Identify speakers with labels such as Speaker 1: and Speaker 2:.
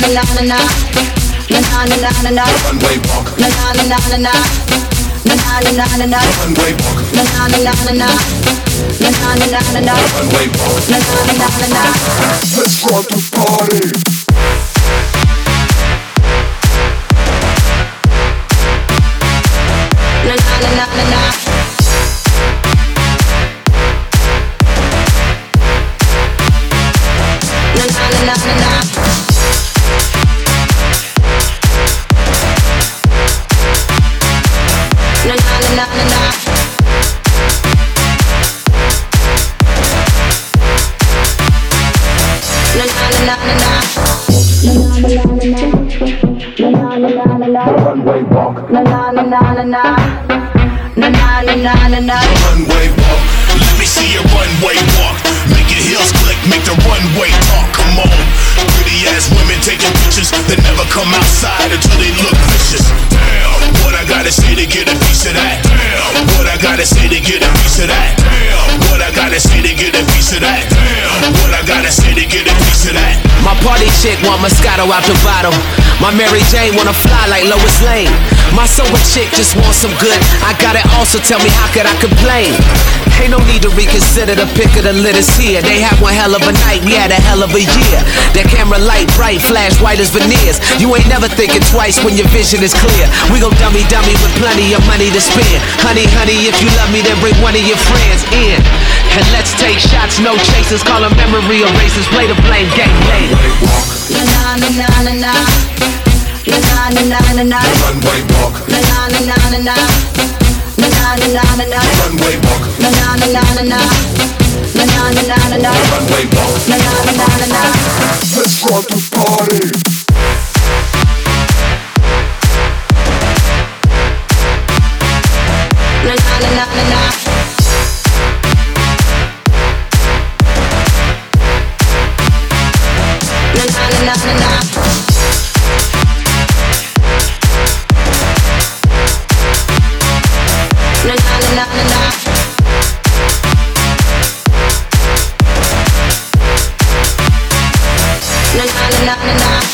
Speaker 1: na na na na na na na na na na
Speaker 2: Runway walk.
Speaker 1: na na na na na na na na na na na
Speaker 2: Runway walk.
Speaker 1: na na na na na na na na na na na
Speaker 2: Runway walk.
Speaker 1: na na na na na
Speaker 2: Let's rock the party. Runway walk.
Speaker 1: Na na na na na na. Na na na na na na.
Speaker 2: Runway walk.
Speaker 3: Let me see your runway walk. Make your heels click, make the runway talk. Come on. Pretty women taking pictures that never come outside until they look vicious. Damn, what I gotta say to get a piece of that. Damn, what I gotta say to get a piece of that. Damn, what I gotta say to get a piece of that.
Speaker 4: Chick want Moscato out the bottle. My Mary Jane wanna fly like Lois Lane. My sober chick just wants some good. I got it also tell me how could I complain? Ain't no need to reconsider the pick of the litters here. They had one hell of a night, we had a hell of a year. That camera light bright, flash white as veneers. You ain't never thinking twice when your vision is clear. We gon' dummy dummy with plenty of money to spend. Honey, honey, if you love me, then bring one of your friends in. And let's take shots, no chasers, call them memory erasers. Play the blame game later.
Speaker 1: na na
Speaker 2: Runway walk
Speaker 1: Na na na na na na Na na na na na na
Speaker 2: Runway walk
Speaker 1: Na na na na na na Na na na na na na
Speaker 2: Runway walk
Speaker 1: Na na na na na na
Speaker 2: Let's rock the party
Speaker 1: na na na na na na na na na na